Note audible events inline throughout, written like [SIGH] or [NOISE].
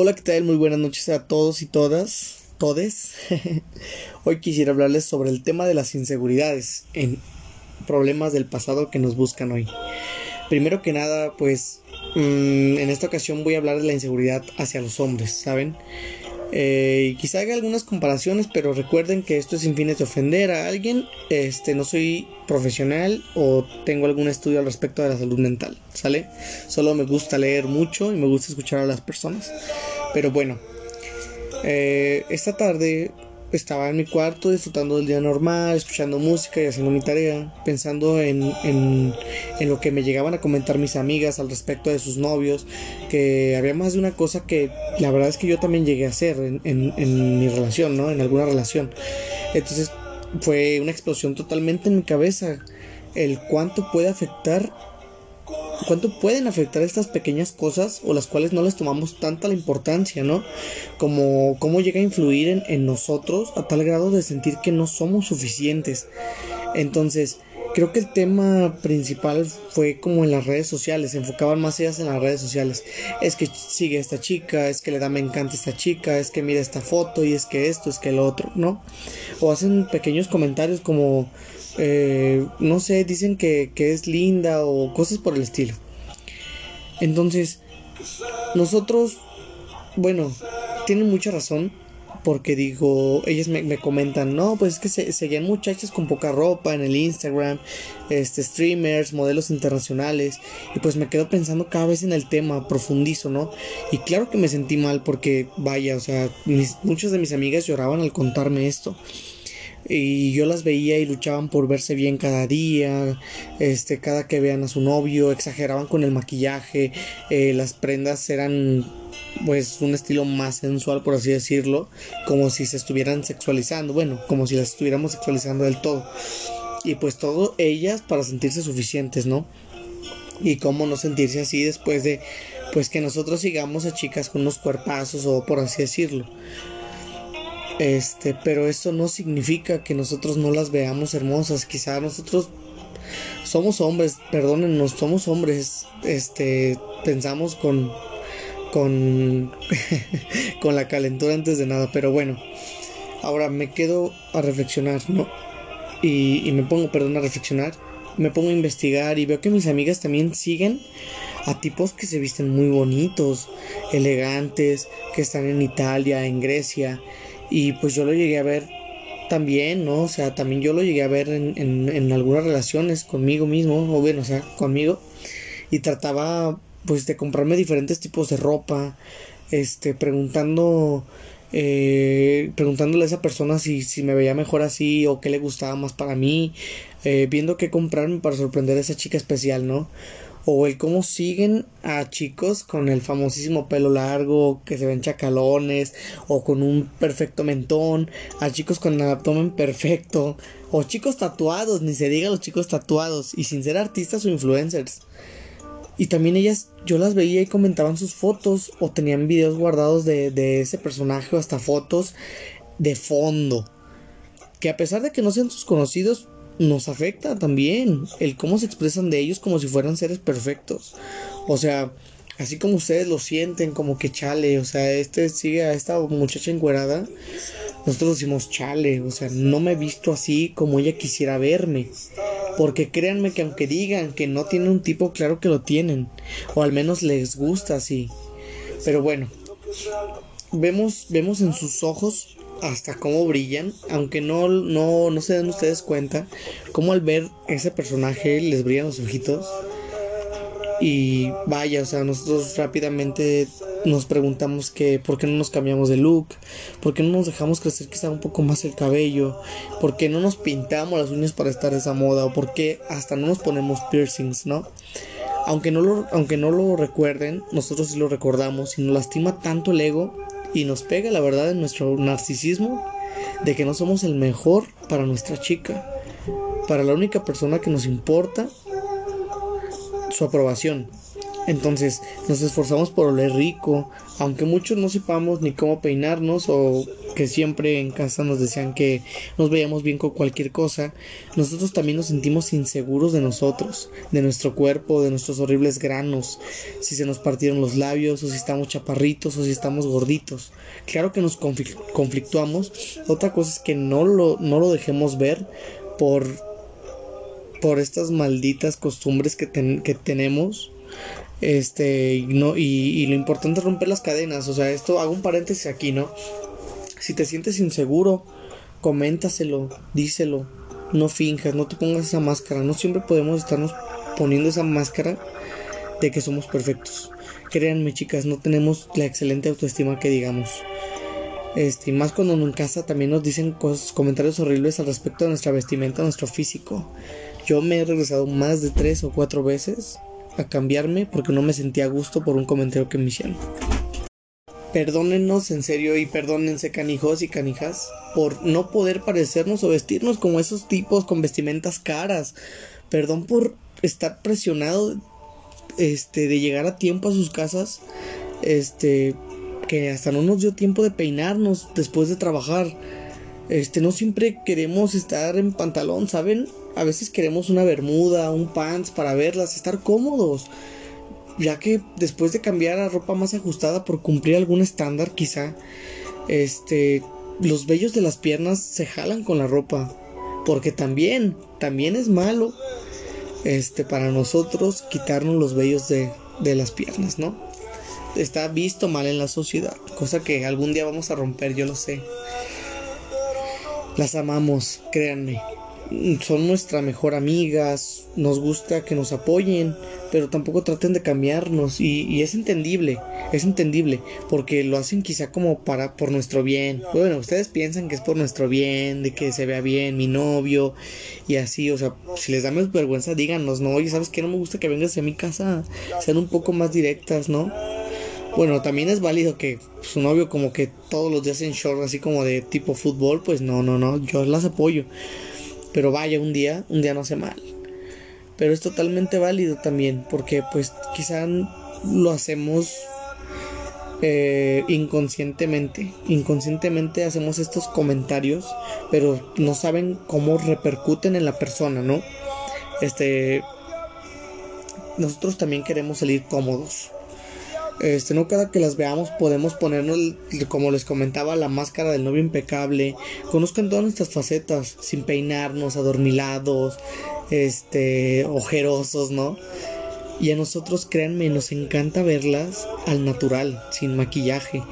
Hola, ¿qué tal? Muy buenas noches a todos y todas, todes. [LAUGHS] Hoy quisiera hablarles sobre el tema de las inseguridades en problemas del pasado que nos buscan hoy. Primero que nada, pues mm, en esta ocasión voy a hablar de la inseguridad hacia los hombres, ¿saben? Eh, quizá haga algunas comparaciones, pero recuerden que esto es sin fines de ofender a alguien. Este, no soy profesional o tengo algún estudio al respecto de la salud mental, ¿sale? Solo me gusta leer mucho y me gusta escuchar a las personas. Pero bueno, eh, esta tarde estaba en mi cuarto disfrutando del día normal, escuchando música y haciendo mi tarea, pensando en, en, lo que me llegaban a comentar mis amigas al respecto de sus novios, que había más de una cosa que la verdad es que yo también llegué a hacer en, en mi relación, ¿no? En alguna relación. Entonces fue una explosión totalmente en mi cabeza el cuánto puede afectar cuánto pueden afectar estas pequeñas cosas o las cuales no les tomamos tanta la importancia, ¿no? Como cómo llega a influir en, en nosotros a tal grado de sentir que no somos suficientes. Entonces, creo que el tema principal fue como en las redes sociales, se enfocaban más ellas en las redes sociales. Es que sigue a esta chica, es que le da me encanta esta chica, es que mira esta foto y es que esto, es que lo otro, ¿no? O hacen pequeños comentarios como eh, no sé, dicen que, que es linda o cosas por el estilo. Entonces, nosotros, bueno, tienen mucha razón porque digo, ellas me, comentan, no, pues es que se, seguían muchachas con poca ropa en el Instagram, este, streamers, modelos internacionales, y pues me quedo pensando cada vez en el tema, profundizo, ¿no? Y claro que me sentí mal porque, vaya, o sea, muchas de mis amigas lloraban al contarme esto y yo las veía y luchaban por verse bien cada día, este, cada que vean a su novio, exageraban con el maquillaje, eh, las prendas eran pues un estilo más sensual por así decirlo, como si se estuvieran sexualizando, bueno, como si las estuviéramos sexualizando del todo. Y pues todo ellas para sentirse suficientes, ¿no? Y cómo no sentirse así después de pues que nosotros sigamos a chicas con unos cuerpazos o por así decirlo. Este, pero eso no significa que nosotros no las veamos hermosas. Quizá nosotros somos hombres, perdónennos, somos hombres. Este, pensamos con con [LAUGHS] con la calentura antes de nada, pero bueno. Ahora me quedo a reflexionar, ¿no? Y, y me pongo, perdón, a reflexionar. Me pongo a investigar y veo que mis amigas también siguen a tipos que se visten muy bonitos, elegantes, que están en Italia, en Grecia, y pues yo lo llegué a ver también, ¿no? O sea, también yo lo llegué a ver en, en, algunas relaciones conmigo mismo, o bueno, o sea, conmigo. Y trataba pues de comprarme diferentes tipos de ropa, este, preguntando, eh, preguntándole a esa persona si, si me veía mejor así o qué le gustaba más para mí, eh, viendo qué comprarme para sorprender a esa chica especial, ¿no? O el cómo siguen a chicos con el famosísimo pelo largo, que se ven chacalones, o con un perfecto mentón, a chicos con el abdomen perfecto, o chicos tatuados, ni se diga los chicos tatuados, y sin ser artistas o influencers. Y también ellas, yo las veía y comentaban sus fotos, o tenían videos guardados de, de ese personaje, o hasta fotos de fondo. Que a pesar de que no sean sus conocidos, nos afecta también el cómo se expresan de ellos como si fueran seres perfectos. O sea, así como ustedes lo sienten, como que chale, o sea, este sigue a esta muchacha encuerada, nosotros decimos chale, o sea, no me he visto así como ella quisiera verme. Porque créanme que aunque digan que no tiene un tipo, claro que lo tienen. O al menos les gusta así. Pero bueno, vemos, vemos en sus ojos hasta cómo brillan, aunque no, no, no se den ustedes cuenta, cómo al ver ese personaje les brillan los ojitos. Y vaya, o sea, nosotros rápidamente nos preguntamos que por qué no nos cambiamos de look, por qué no nos dejamos crecer quizá un poco más el cabello, por qué no nos pintamos las uñas para estar esa moda, o por qué hasta no nos ponemos piercings, ¿no? Aunque no lo, aunque no lo recuerden, nosotros sí lo recordamos y nos lastima tanto el ego y nos pega la verdad en nuestro narcisismo de que no somos el mejor para nuestra chica, para la única persona que nos importa su aprobación. Entonces nos esforzamos por oler rico, aunque muchos no sepamos ni cómo peinarnos o que siempre en casa nos decían que nos veíamos bien con cualquier cosa, nosotros también nos sentimos inseguros de nosotros, de nuestro cuerpo, de nuestros horribles granos, si se nos partieron los labios o si estamos chaparritos o si estamos gorditos. Claro que nos conflictuamos, otra cosa es que no lo, no lo dejemos ver por, por estas malditas costumbres que, que tenemos este, y, no, y, lo importante es romper las cadenas. O sea, esto hago un paréntesis aquí, ¿no? Si te sientes inseguro, coméntaselo, díselo. No finjas, no te pongas esa máscara. No siempre podemos estarnos poniendo esa máscara de que somos perfectos. Créanme, chicas, no tenemos la excelente autoestima que digamos. Este, más cuando en casa también nos dicen comentarios horribles al respecto de nuestra vestimenta, nuestro físico. Yo me he regresado más de tres o cuatro veces a cambiarme porque no me sentía a gusto por un comentario que me hicieron. Perdónennos en serio y perdónense canijos y canijas por no poder parecernos o vestirnos como esos tipos con vestimentas caras. Perdón por estar presionado este de llegar a tiempo a sus casas. Este que hasta no nos dio tiempo de peinarnos después de trabajar. Este no siempre queremos estar en pantalón, ¿saben? A veces queremos una bermuda, un pants para verlas, estar cómodos. Ya que después de cambiar a ropa más ajustada por cumplir algún estándar, quizá, este, los vellos de las piernas se jalan con la ropa. Porque también, también es malo, este, para nosotros quitarnos los vellos de, de las piernas, ¿no? Está visto mal en la sociedad, cosa que algún día vamos a romper, yo lo sé. Las amamos, créanme son nuestra mejor amigas, nos gusta que nos apoyen, pero tampoco traten de cambiarnos y, es entendible, es entendible, porque lo hacen quizá como para por nuestro bien. Bueno, ustedes piensan que es por nuestro bien, de que se vea bien mi novio y así, o sea, si les da más vergüenza, díganos, no, oye, ¿sabes qué? No me gusta que vengas a mi casa, sean un poco más directas, ¿no? Bueno, también es válido que su novio como que todos los días en short así como de tipo fútbol, pues no, no, no, yo las apoyo. Pero vaya, un día, un día no hace mal. Pero es totalmente válido también, porque pues quizá lo hacemos eh, inconscientemente. Inconscientemente hacemos estos comentarios, pero no saben cómo repercuten en la persona, ¿no? Este. Nosotros también queremos salir cómodos. Este, no cada que las veamos podemos ponernos, como les comentaba, la máscara del novio impecable. Conozcan todas nuestras facetas, sin peinarnos, adormilados, este, ojerosos, ¿no? Y a nosotros, créanme, nos encanta verlas al natural, sin maquillaje.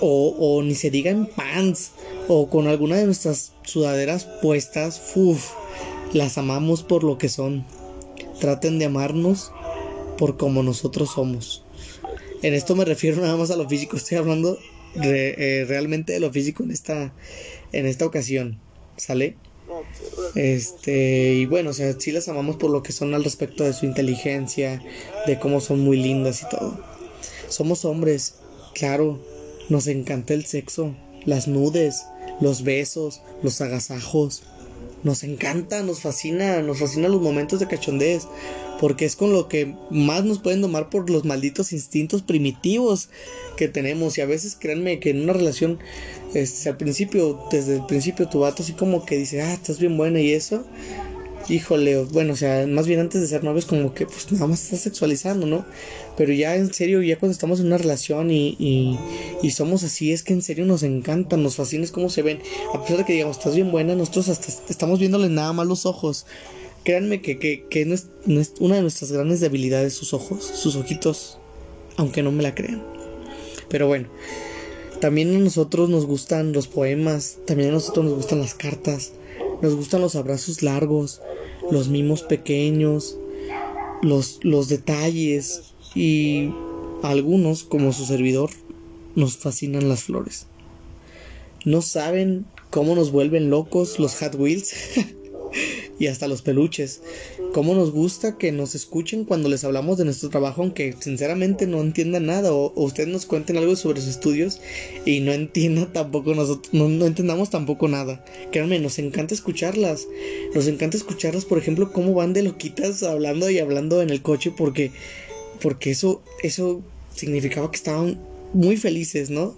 O, ni se diga en pants, o con alguna de nuestras sudaderas puestas, uff, las amamos por lo que son. Traten de amarnos por como nosotros somos. En esto me refiero nada más a lo físico, estoy hablando eh, realmente de lo físico en esta, en esta ocasión, ¿sale? Este, y bueno, o sea, sí las amamos por lo que son al respecto de su inteligencia, de cómo son muy lindas y todo. Somos hombres, claro, nos encanta el sexo, las nudes, los besos, los agasajos. Nos encanta, nos fascina, nos fascina los momentos de cachondez porque es con lo que más nos pueden domar por los malditos instintos primitivos que tenemos. Y a veces créanme que en una relación este, al principio desde el principio tu vato así como que dice ah estás bien buena y eso híjole bueno o sea más bien antes de ser novios como que pues nada más estás sexualizando no pero ya en serio ya cuando estamos en una relación y, y, somos así es que en serio nos encantan nos fascina cómo se ven. A pesar de que digamos estás bien buena nosotros hasta estamos viéndole nada más los ojos. Créanme que, que, es, es, una de nuestras grandes debilidades sus ojos, sus ojitos, aunque no me la crean. Pero bueno, también a nosotros nos gustan los poemas, también a nosotros nos gustan las cartas, nos gustan los abrazos largos, los mimos pequeños, los, los detalles y algunos, como su servidor, nos fascinan las flores. No saben cómo nos vuelven locos los Hot Wheels. [LAUGHS] y hasta los peluches. Cómo nos gusta que nos escuchen cuando les hablamos de nuestro trabajo, aunque sinceramente no entiendan nada o, ustedes nos cuenten algo sobre sus estudios y no entiendan [LAUGHS] tampoco nosotros, no, no, entendamos tampoco nada. Créanme, nos encanta escucharlas. Nos encanta escucharlas, por ejemplo, cómo van de loquitas hablando y hablando en el coche porque porque eso, eso significaba que estaban muy felices, ¿no?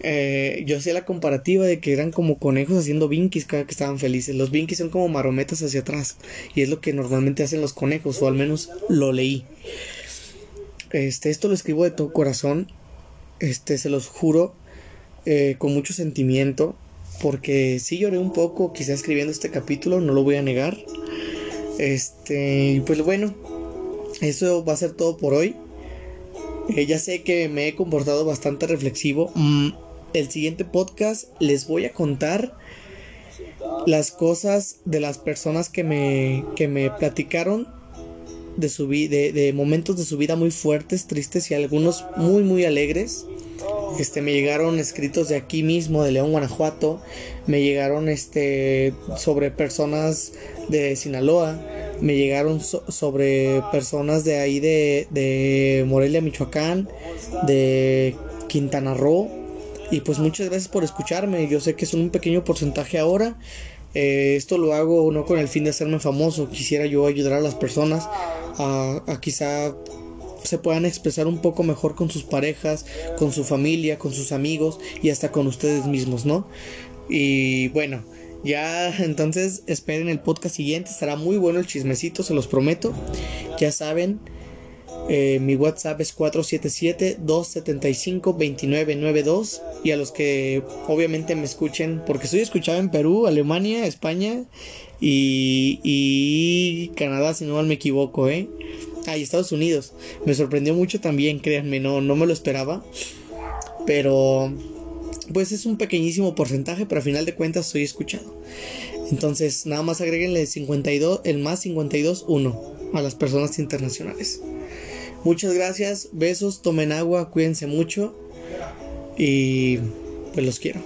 Eh, yo hacía la comparativa de que eran como conejos haciendo binkies cada que estaban felices. Los binkies son como marometas hacia atrás. Y es lo que normalmente hacen los conejos, o al menos lo leí. Este, esto lo escribo de todo corazón. Este, se los juro. Eh, con mucho sentimiento. Porque sí lloré un poco, quizá escribiendo este capítulo, no lo voy a negar. Este, pues bueno, eso va a ser todo por hoy. Eh, ya sé que me he comportado bastante reflexivo. Mm, el siguiente podcast les voy a contar las cosas de las personas que me, que me platicaron de, su de, de momentos de su vida muy fuertes, tristes y algunos muy muy alegres. Este, me llegaron escritos de aquí mismo, de León, Guanajuato. Me llegaron este, sobre personas de Sinaloa. Me llegaron sobre personas de ahí de, de Morelia, Michoacán. De Quintana Roo. Y pues muchas gracias por escucharme. Yo sé que es un pequeño porcentaje ahora. Eh, esto lo hago no con el fin de hacerme famoso. Quisiera yo ayudar a las personas a, a quizá se puedan expresar un poco mejor con sus parejas, con su familia, con sus amigos y hasta con ustedes mismos, ¿no? Y bueno, ya [LAUGHS] entonces esperen el podcast siguiente, estará muy bueno el chismecito, se los prometo. Ya saben, eh, mi WhatsApp es 477-275-2992 y a los que obviamente me escuchen, porque soy escuchado en Perú, Alemania, España y, Canadá, si no mal me equivoco, ¿eh? Ah, y Estados Unidos. Me sorprendió mucho también, créanme, no, no me lo esperaba. Pero, pues es un pequeñísimo porcentaje, pero a final de cuentas soy escuchado. Entonces, nada más agréguenle 52, el más 52-1 a las personas internacionales. Muchas gracias, besos, tomen agua, cuídense mucho y pues los quiero.